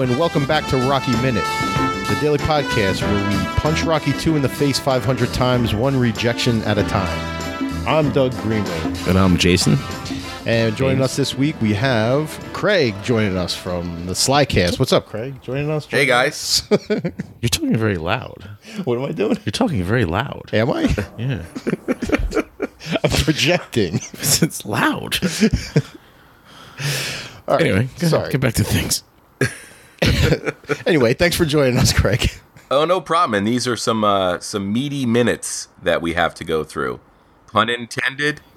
Hello, and welcome back to Rocky Minute, the daily podcast where we punch Rocky 2 in the face 500 times, one rejection at a time. I'm Doug Greenway, And I'm Jason. and joining Thanks. us this week we have Craig joining us from the Slycast. What's up, Craig? Joining us? Hey guys. You're talking very loud. what am I doing? You're talking very loud. Am I? Yeah. I'm projecting. it's loud. All right, Anyway, go- sorry. get back to things. Anyway, thanks for joining us, Craig. Oh no problem. And these are some uh, some meaty minutes that we have to go through. Pun intended.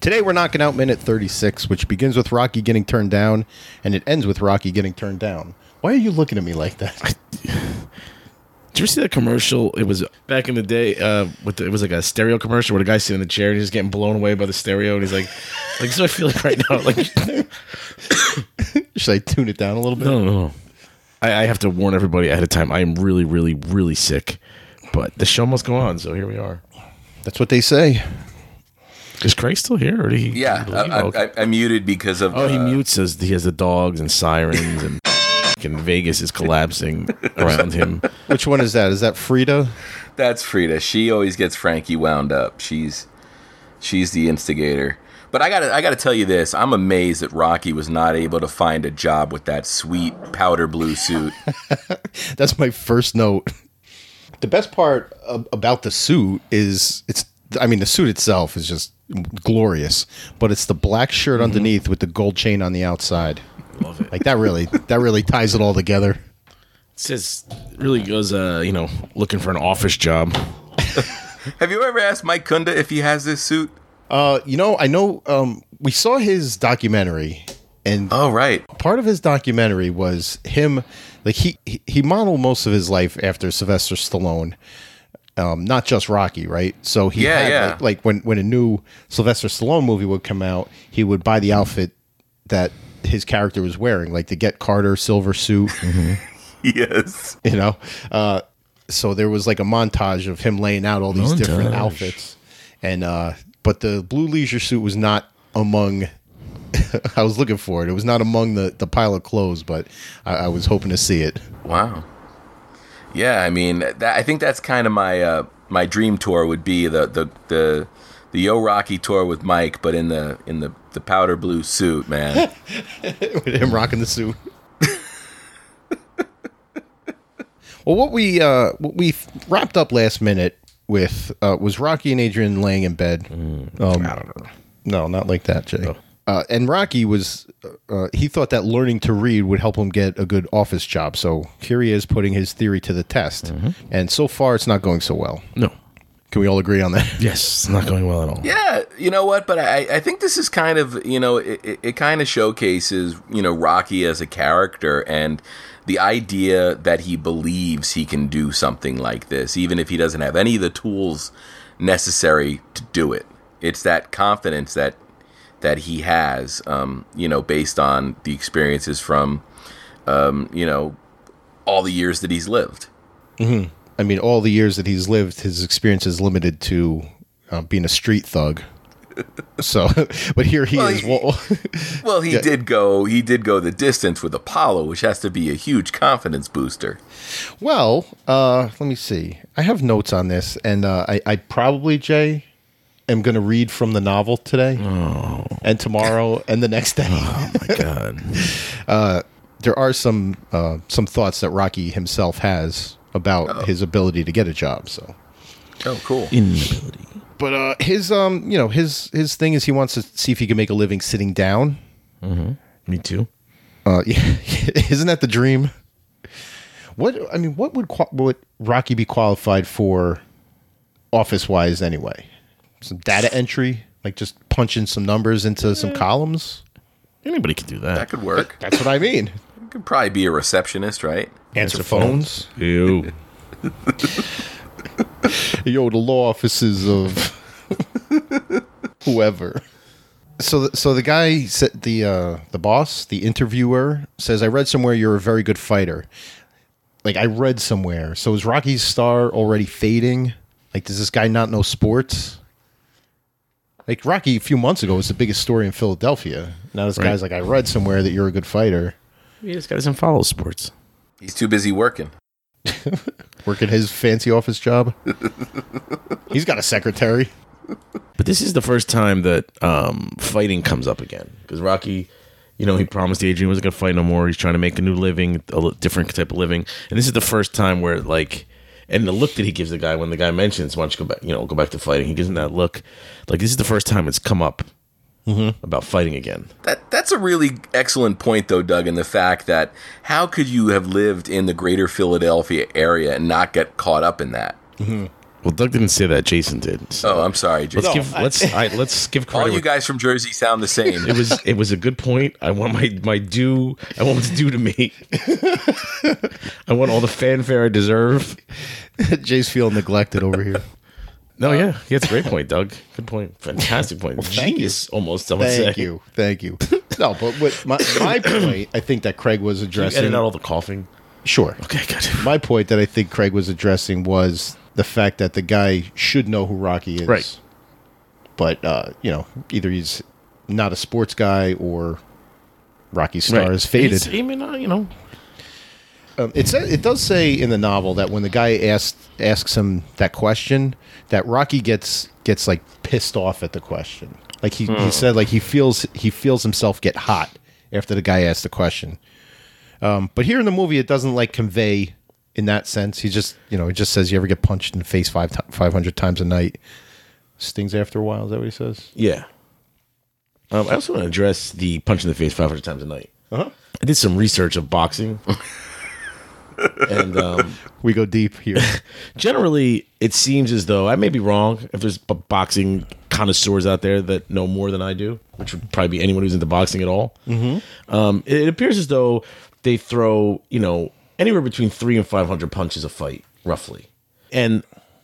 Today we're knocking out minute 36, which begins with Rocky getting turned down, and it ends with Rocky getting turned down. Why are you looking at me like that? Did you ever see that commercial? It was back in the day. Uh, with the, it was like a stereo commercial where the guy's sitting in the chair and he's getting blown away by the stereo, and he's like, "Like this is what I feel like right now." Like, Should I tune it down a little bit? no, no, no. I, I have to warn everybody ahead of time. I am really, really, really sick, but the show must go on. So here we are. That's what they say. Is Craig still here, or did he? Yeah, did he leave? I, I, I, I muted because of. Oh, he uh, mutes as he has the dogs and sirens and and Vegas is collapsing around him. Which one is that? Is that Frida? That's Frida. She always gets Frankie wound up. She's she's the instigator. But I gotta I gotta tell you this. I'm amazed that Rocky was not able to find a job with that sweet powder blue suit. That's my first note. The best part ab- about the suit is it's. I mean, the suit itself is just glorious, but it's the black shirt mm-hmm. underneath with the gold chain on the outside. Love it. Like that really, that really ties it all together. It says really goes, uh, you know, looking for an office job. Have you ever asked Mike Kunda if he has this suit? Uh, you know, I know. Um, we saw his documentary, and Oh right. part of his documentary was him like he he- he modeled most of his life after Sylvester Stallone. Um, not just Rocky, right? So he Yeah, had, yeah. Like, like when when a new Sylvester Stallone movie would come out, he would buy the outfit that his character was wearing, like the Get Carter silver suit, Yes. you know. Uh, so there was like a montage of him laying out all these different outfits, and uh, but the blue leisure suit was not among. I was looking for it. It was not among the the pile of clothes, but I, I was hoping to see it. Wow. Yeah, I mean, that, I think that's kind of my uh, my dream tour would be the the the the Yo Rocky tour with Mike, but in the in the the powder blue suit, man. with him rocking the suit. well, what we uh, what we wrapped up last minute with uh, was Rocky and Adrian laying in bed. Um, I don't know. no, not like that, Jay. Uh, and Rocky was uh, he thought that learning to read would help him get a good office job. So here he is putting his theory to the test, and so far it's not going so well. No. Can we all agree on that? Yes, it's not going well at all. yeah, you know what? But I I think this is kind of you know it, it, it kind of showcases you know Rocky as a character and the idea that he believes he can do something like this, even if he doesn't have any of the tools necessary to do it. It's that confidence that that he has, um, you know, based on the experiences from, um, you know, all the years that he's lived. I mean, all the years that he's lived, his experience is limited to uh, being a street thug. So, but here he Well, is. he- Well, he Yeah. did go. He did go the distance with Apollo, which has to be a huge confidence booster. well, uh, let me see. I have notes on this, and uh, I, I probably Jay am going to read from the novel today, and tomorrow, and the next day. Oh my god. there are some uh, some thoughts that Rocky himself has about his ability to get a job. So, Oh, cool. Inability. but uh, his um, you know, his his thing is he wants to see if he can make a living sitting down. Me too. Uh, yeah, isn't that the dream? What I mean, what would qua- would Rocky be qualified for, office wise anyway? Some data entry, like just punching some numbers into some columns. Anybody could do that. That could work. That's what I mean. Could probably be a receptionist, right? Answer phones. Ew. Yo, the law offices of whoever. So, the, so the guy said the uh, the boss, the interviewer says, "I read somewhere you're a very good fighter." Like I read somewhere. So is Rocky's star already fading? Like, does this guy not know sports? Like Rocky a few months ago was the biggest story in Philadelphia, Now this Right. guy's like, I read somewhere that you're a good fighter. He just doesn't follow sports. He's too busy working. Working his fancy office job. He's got a secretary. But this is the first time that um, fighting comes up again because Rocky, you know, he promised Adrian he wasn't going to fight no more. He's trying to make a new living, a different type of living, and this is the first time where like, and the look that he gives the guy when the guy mentions, "Why don't you go back? You know, go back to fighting?" He gives him that look, like this is the first time it's come up Mm-hmm. about fighting again. That that's a really excellent point, though, Doug, in the fact that how could you have lived in the greater Philadelphia area and not get caught up in that? Mm-hmm. Well, Doug didn't say that; Jason did. So Oh, I'm sorry, let's Jason. give let's I, let's give All you guys from Jersey sound the same. it was it was a good point. I want my my due. I want what's due to me. I want all the fanfare I deserve. Jay's feeling neglected over here. No, yeah, yeah, it's a great point, Doug. Good point. Fantastic point. thank you. Genius, almost. I would Thank say. you. Thank you. No, but what my, my point, I think that Craig was addressing. edit out all the coughing. sure. Okay, good. My point that I think Craig was addressing was the fact that the guy should know who Rocky is. Right. But, uh, you know, either he's not a sports guy or Rocky's star is faded. It's- I mean, uh, you know, Um, it says it does say in the novel that when the guy asks asks him that question, that Rocky gets gets like pissed off at the question. Like he, he said, like he feels he feels himself get hot after the guy asks the question. Um, but here in the movie, it doesn't like convey in that sense. He just you know he just says you ever get punched in the face five five hundred times a night, stings after a while. Is that what he says? yeah. Um, I also want to address the punch in the face 500 times a night. Uh-huh. I did some research of boxing. and um, We go deep here. generally, it seems as though I may be wrong. If there's b- boxing connoisseurs out there that know more than I do, which would probably be anyone who's into boxing at all, mm-hmm. um, it, it appears as though they throw you know anywhere between three and five hundred punches a fight, roughly, and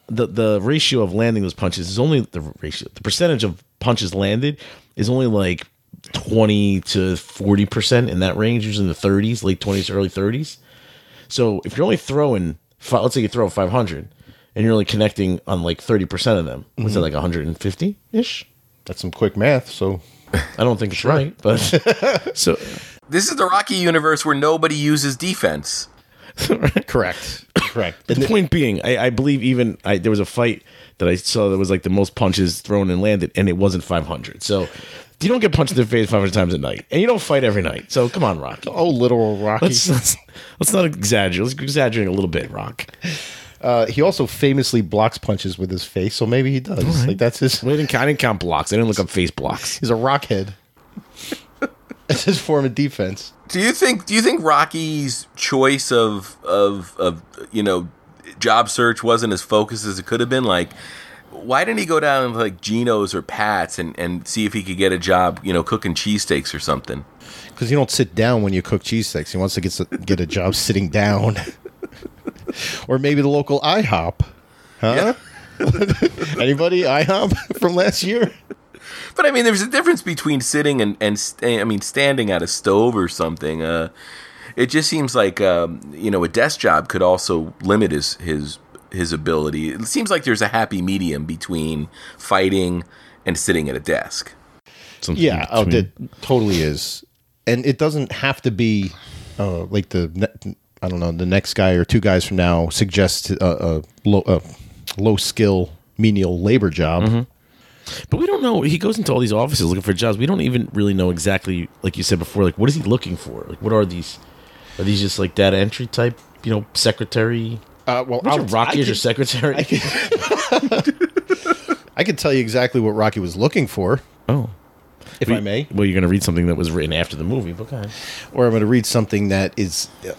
the the ratio of landing those punches is only the ratio. The percentage of punches landed is only like twenty to forty percent in that range, usually in the thirties, late twenties, early thirties. So if you're only throwing, fi- let's say you throw 500 and you're only connecting on like 30% of them, what's that, like 150 ish? That's some quick math. So I don't think it's right, but so this is the Rocky universe where nobody uses defense. correct, correct. And the point being, I, I believe even I, there was a fight that I saw that was like the most punches thrown and landed, and it wasn't 500. So you don't get punched in the face 500 times a night, and you don't fight every night. So come on, Rocky. oh, literal Rocky. Let's, let's, let's not exaggerate. Let's exaggerate a little bit, Rock. Uh, he also famously blocks punches with his face, so maybe he does. Like that's his. We didn't, I didn't count blocks. I didn't look up face blocks. He's a rockhead. that's his form of defense. Do you think? Do you think Rocky's choice of of of you know job search wasn't as focused as it could have been? Like, why didn't he go down to like Geno's or Pat's and and see if he could get a job? You know, cooking cheesesteaks or something. Because you don't sit down when you cook cheesesteaks. He wants to get get a job sitting down, or maybe the local IHOP. Huh? Anybody IHOP from last year? But I mean, there's a difference between sitting and and sta- I mean standing at a stove or something. Uh, it just seems like um, you know a desk job could also limit his his his ability. It seems like there's a happy medium between fighting and sitting at a desk. Something Yeah, oh, that totally is, and it doesn't have to be uh, like the ne- I don't know the next guy or two guys from now suggests a, a low a low skill menial labor job. But we don't know. He goes into all these offices looking for jobs. We don't even really know exactly, like you said before, like what is he looking for? Like what are these? Are these just like data entry type, you know, secretary? Uh, well, What's your I'll- Rocky I as your could- secretary? I could tell you exactly what Rocky was looking for, oh, if I may, Well, you're going to read something that was written after the movie. But go ahead. or I'm going to read something that is uh,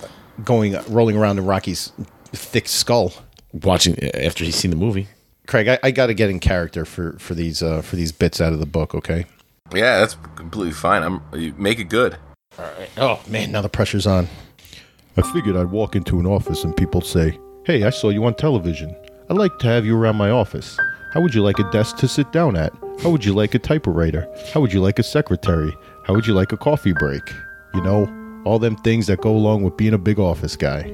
going rolling around in Rocky's thick skull. Watching after he's seen the movie. Craig, I, I got to get in character for for these uh, for these bits out of the book. Okay. Yeah, that's completely fine. I'm make it good. All right. Oh man, now the pressure's on. I figured I'd walk into an office and people say, "Hey, I saw you on television. I'd like to have you around my office. How would you like a desk to sit down at? How would you like a typewriter? How would you like a secretary? How would you like a coffee break? You know, all them things that go along with being a big office guy."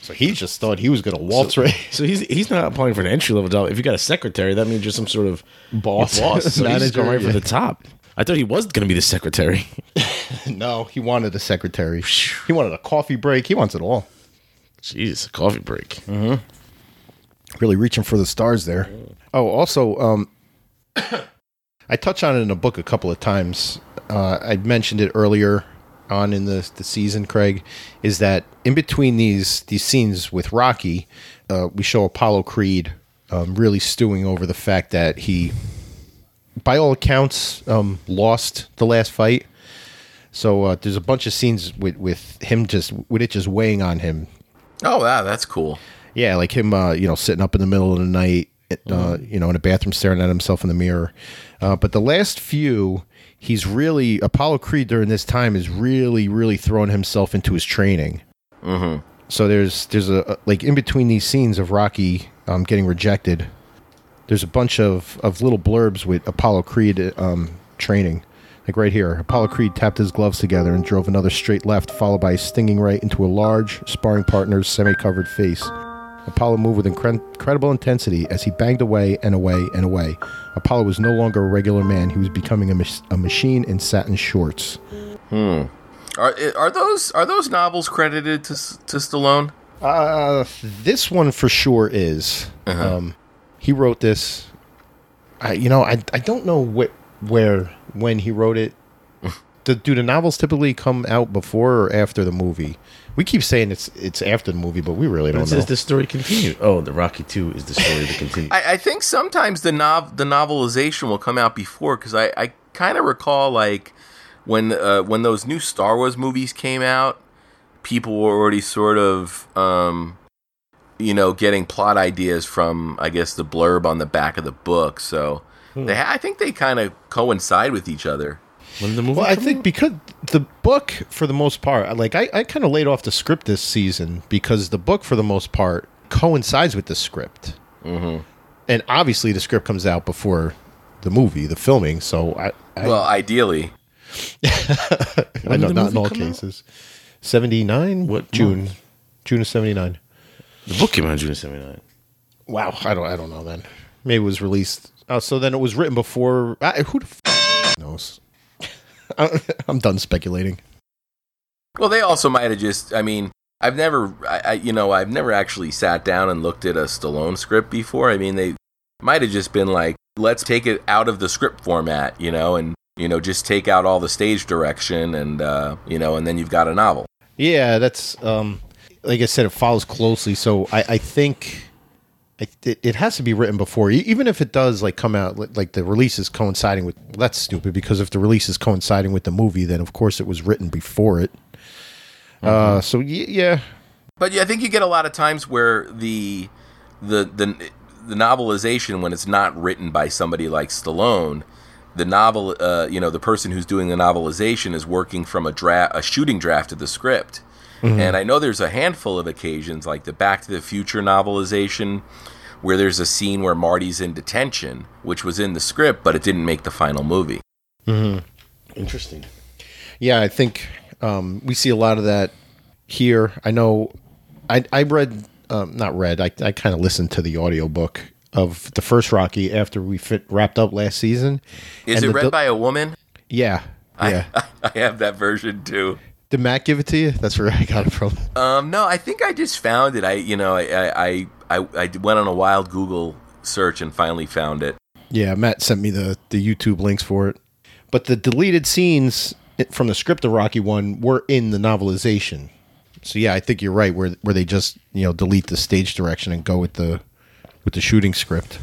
So he just thought he was going to waltz right So he's he's not applying for an entry level job. If you got a secretary, that means you're some sort of Boss. boss. So he's Manager, going right yeah. for the top. I thought he was going to be the secretary. no, he wanted a secretary. He wanted a coffee break. He wants it all. Jeez, a coffee break. Really reaching for the stars there. Oh, also, um, I touch on it in a book a couple of times. Uh, I mentioned it earlier on in the the season. Craig is that in between these these scenes with Rocky, uh, we show Apollo Creed um, really stewing over the fact that he, by all accounts, um, lost the last fight. So uh, there's a bunch of scenes with with him just with it just weighing on him Oh, wow, that's cool. yeah, like him, uh, you know, sitting up in the middle of the night, uh, you know, in a bathroom staring at himself in the mirror. Uh, but the last few, he's really Apollo Creed during this time is really, really throwing himself into his training. Mm-hmm. So there's there's a a- like in between these scenes of Rocky um, getting rejected, there's a bunch of of little blurbs with Apollo Creed um, training. Like right here, Apollo Creed tapped his gloves together and drove another straight left, followed by a stinging right into a large sparring partner's semi-covered face. Apollo moved with incre- incredible intensity as he banged away and away and away. Apollo was no longer a regular man; he was becoming a, mach- a machine in satin shorts. Hmm. Are are those are those novels credited to to Stallone? Uh, this one for sure is. Um, he wrote this. I, you know, I, I don't know wh- where when he wrote it. do, do the novels typically come out before or after the movie? We keep saying it's it's after the movie, but we really It don't know. says the story continued. Oh, the Rocky Two is the story that continued. I, I think sometimes the nov the novelization will come out before because I, I kind of recall like when uh, when those new Star Wars movies came out, people were already sort of um, you know getting plot ideas from I guess the blurb on the back of the book. So they I think they kind of coincide with each other. when the movie? Well, I think out? because the book, for the most part, like I, I kind of laid off the script this season because the book, for the most part, coincides with the script, mm-hmm. and obviously the script comes out before the movie, the filming. So I, I, Well, ideally, I know not in all cases. Seventy nine. What June? June of seventy nine. the book came out June of '79. Wow, I don't, I don't know. Then maybe it was released. Oh, so then it was written before. I, who the f- knows? I'm done speculating. Well, they also might have just. I mean, I've never, I, I, you know, I've never actually sat down and looked at a Stallone script before. I mean, they might have just been like, let's take it out of the script format, you know, and you know, just take out all the stage direction, and uh, you know, and then you've got a novel. Yeah, that's um, like I said, it follows closely. So I, I think it, it has to be written before, even if it does like come out like the release is coinciding with. Well, that's stupid because if the release is coinciding with the movie, then of course it was written before it. Uh, so y- yeah, But yeah, I think you get a lot of times where the the the the novelization when it's not written by somebody like Stallone, the novel, uh, you know, the person who's doing the novelization is working from a draft, a shooting draft of the script. And I know there's a handful of occasions, like the Back to the Future novelization, where there's a scene where Marty's in detention, which was in the script, but it didn't make the final movie. Interesting. yeah, I think um, we see a lot of that here. I know I I read um, not read. I I kind of listened to the audiobook of the first Rocky after we fit, wrapped up last season. Is And it the read dil- by a woman? Yeah, yeah. I, I have that version too. Did Matt give it to you? That's where I got it from. Um, no, I think I just found it. I, you know, I, I, I, I went on a wild Google search and finally found it. Yeah, Matt sent me the the YouTube links for it. But the deleted scenes from the script of Rocky One were in the novelization. So yeah, I think you're right. Where where they just you know delete the stage direction and go with the with the shooting script.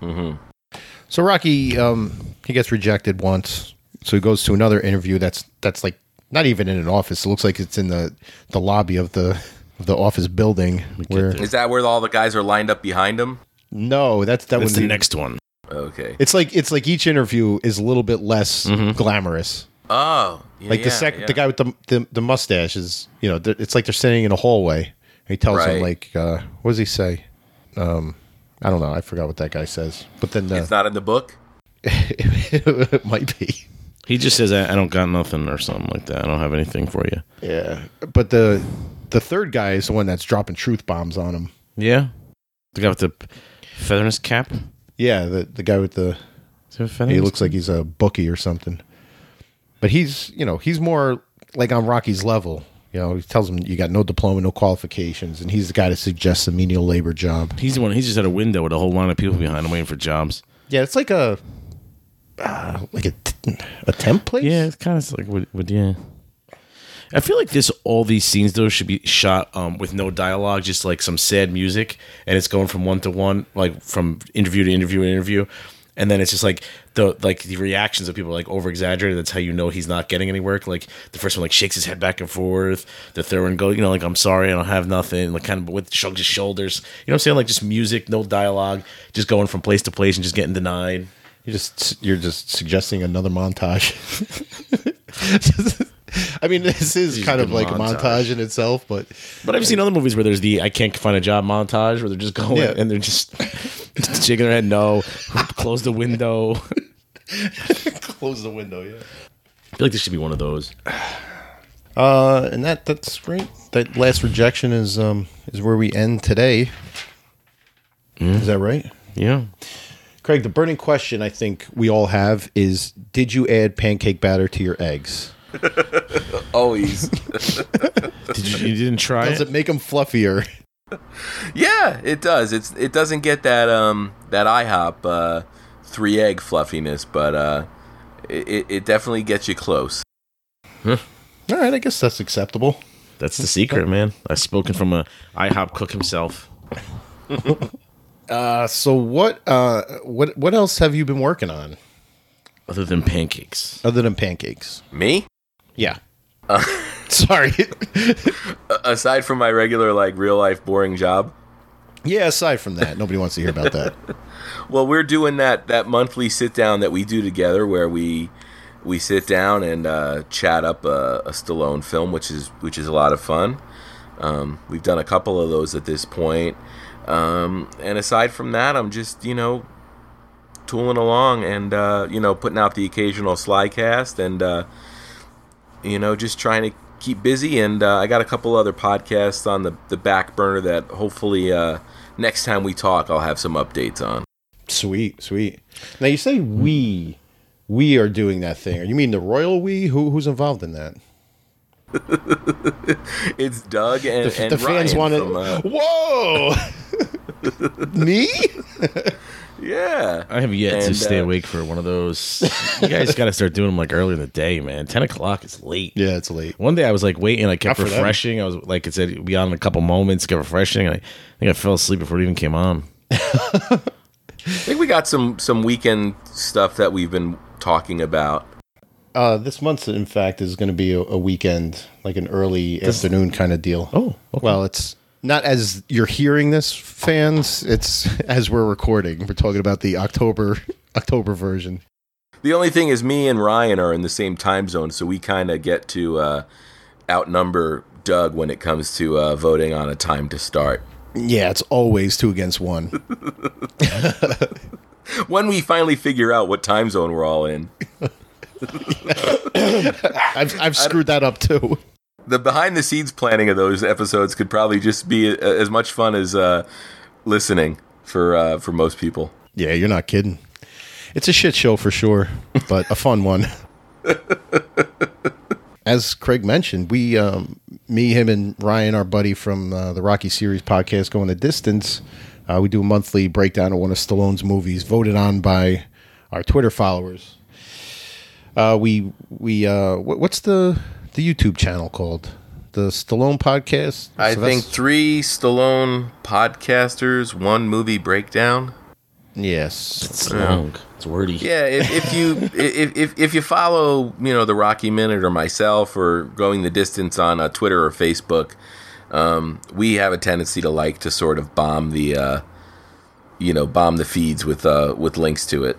Mm-hmm. So Rocky, um, he gets rejected once. So he goes to another interview. That's that's like not even in an office. It looks like it's in the the lobby of the of the office building. Where Is that where all the guys are lined up behind him? no, that's that was the next one. Okay. It's like it's like each interview is a little bit less glamorous. Oh, yeah, Like the yeah, sec, yeah. the guy with the, the the mustache is you know it's like they're sitting in a hallway. And he tells him like uh, what does he say? Um, I don't know. I forgot what that guy says. But then uh, It's not in the book. it might be. He just says, I, "I don't got nothing" or something like that. I don't have anything for you. Yeah, but the the third guy is the one that's dropping truth bombs on him. Yeah, the guy with the feather in his cap. Yeah, the the guy with the He looks like he's a bookie or something. But he's, you know, he's more like on Rocky's level. You know, he tells him you got no diploma, no qualifications, and he's the guy that suggests a menial labor job. He's the one. He's just at a window with a whole line of people behind him waiting for jobs. Yeah, it's like a uh, like a, a temp place. Yeah, it's kind of like what, what yeah. I feel like this all these scenes though should be shot um, with no dialogue, just like some sad music, and it's going from one to one, like from interview to interview to interview, and then it's just like the like the reactions of people are, like over exaggerated. That's how you know he's not getting any work. Like the first one like shakes his head back and forth. The third one goes, you know, like I'm sorry, I don't have nothing. Like kind of with shrugs his shoulders. You know what I'm saying? Like just music, no dialogue, just going from place to place and just getting denied. You just you're just suggesting another montage. I mean, this is kind of like a montage. montage in itself, but But I've seen other movies where there's the I can't find a job montage where they're just going Yeah. and they're just shaking their head no, close the window. close the window. Yeah. I feel like this should be one of those. Uh, and that that's great. That last rejection is um is where we end today. Is that right? Yeah. Craig, the burning question I think we all have is did you add pancake batter to your eggs? Always. Did you, you didn't try Does it? it make them fluffier? yeah, it does. It's it doesn't get that um that IHOP uh, three egg fluffiness, but uh, it it definitely gets you close. All right, I guess that's acceptable. That's the secret, man. I've spoken from a IHOP cook himself. Uh, so what uh what what else have you been working on Other than pancakes. other than pancakes? Me, Yeah. Sorry. Aside from my regular like real life boring job, yeah, aside from that, nobody wants to hear about that. well, we're doing that that monthly sit down that we do together, where we we sit down and uh, chat up a, a Stallone film, which is which is a lot of fun. Um, we've done a couple of those at this point. Um, and aside from that, I'm just you know tooling along and uh, you know putting out the occasional slycast and uh, you know just trying to keep busy. And uh, I got a couple other podcasts on the the back burner that hopefully uh, next time we talk, I'll have some updates on. Sweet, sweet. Now you say we we are doing that thing. You mean the royal we? Who who's involved in that? It's Doug and, The, and the fans Ryan want it. from, uh, Whoa! Me? yeah. I have yet to stay uh, awake for one of those. you guys got to start doing them like earlier in the day, man. 10 o'clock is late. Yeah, it's late. One day I was like waiting, I kept Not for them. refreshing. I was like, it said it'd be on in a couple moments, kept refreshing. I think I fell asleep before it even came on. I think we got some some weekend stuff that we've been talking about. Uh, this month, in fact, is going to be a, a weekend, like an early afternoon kind of deal. Oh, okay. well, it's not as you're hearing this, fans. It's as we're recording. We're talking about the October October version. The only thing is, me and Ryan are in the same time zone, so we kind of get to uh, outnumber Doug when it comes to uh, voting on a time to start. Yeah, it's always two against one. When we finally figure out what time zone we're all in, I've I've screwed that up too. the behind the scenes planning of those episodes could probably just be a, as much fun as uh, listening for uh, for most people. Yeah, you're not kidding. It's a shit show for sure, but a fun one. As Craig mentioned, we, um, me, him, and Ryan, our buddy from uh, the Rocky Series podcast, Going the Distance, uh, we do a monthly breakdown of one of Stallone's movies, voted on by our Twitter followers. Uh, we we uh, what, what's the the YouTube channel called? The Stallone podcast. I So think three Stallone podcasters, one movie breakdown. yes. It's long. It's wordy. Yeah, if, if you if, if if you follow you know the Rocky Minute or myself or going the distance on uh, Twitter or Facebook, um, we have a tendency to like to sort of bomb the uh, you know bomb the feeds with uh, with links to it.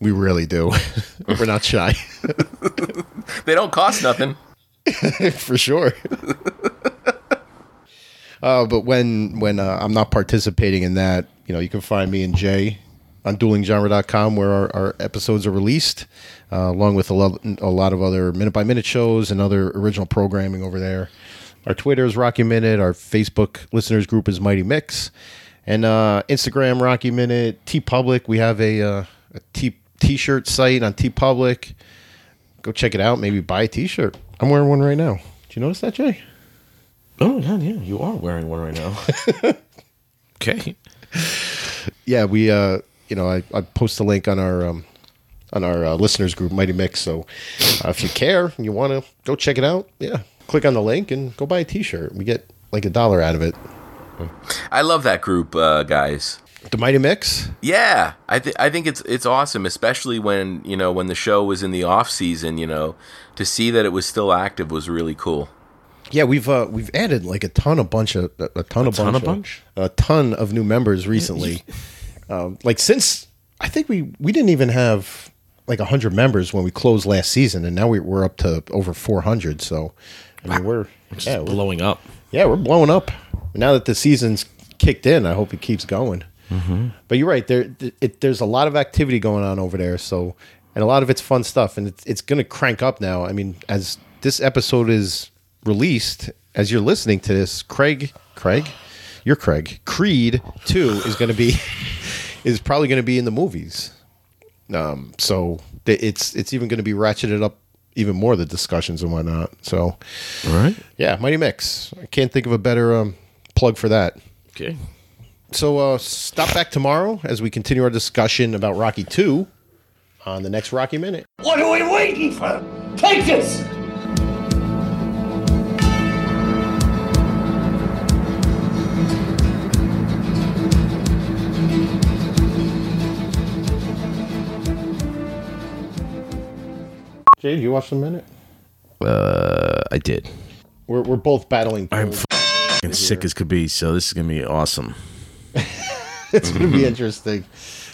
We really do. We're not shy. They don't cost nothing. for sure. uh, but when when uh, I'm not participating in that, you know, you can find me and Jay on duelinggenre.com where our, our episodes are released, uh, along with a lot, a lot of other minute by minute shows and other original programming over there. Our Twitter is Rocky Minute. Our Facebook listeners group is Mighty Mick's, and uh, Instagram Rocky Minute. TeePublic, we have a uh, a T t-shirt site on TeePublic. Go check it out. Maybe buy a t-shirt. I'm wearing one right now. Do you notice that, Jay? Oh yeah, yeah, you are wearing one right now. okay. Yeah, we uh, you know, I, I post a link on our um, on our uh, listeners group, Mighty Mick's. So uh, if you care and you want to go check it out, yeah, click on the link and go buy a T-shirt. We get like a dollar out of it. I love that group, uh, guys. The Mighty Mick's. Yeah, I think I think it's it's awesome, especially when you know when the show was in the off season. You know, to see that it was still active was really cool. Yeah, we've uh, we've added like a ton, a bunch of a, a ton, of ton bunch, of bunch? a ton of new members recently. um, like since I think we we didn't even have like hundred members when we closed last season, and now we, we're up to over four hundred. So I mean, we're yeah, we're, Blowing up. yeah, we're blowing up. Now that the season's kicked in, I hope it keeps going. But you're right. There, it, there's a lot of activity going on over there. So, and a lot of it's fun stuff, and it's it's going to crank up now. I mean, as this episode is released, as you're listening to this, Craig, Craig, you're Craig. Creed Two is going to be is probably going to be in the movies. Um, so it's it's even going to be ratcheted up even more the discussions and whatnot. So All right. yeah, Mighty Mick's. I can't think of a better um, plug for that. Okay. So uh, stop back tomorrow as we continue our discussion about Rocky 2 on the next Rocky Minute. What are we waiting for? Take this! Jay, you watch the minute? Uh, I did. We're, we're both battling. I'm f***ing sick as could be, so this is gonna be awesome. it's going to be mm-hmm. interesting.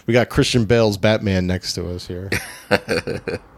We got Christian Bale's Batman next to us here.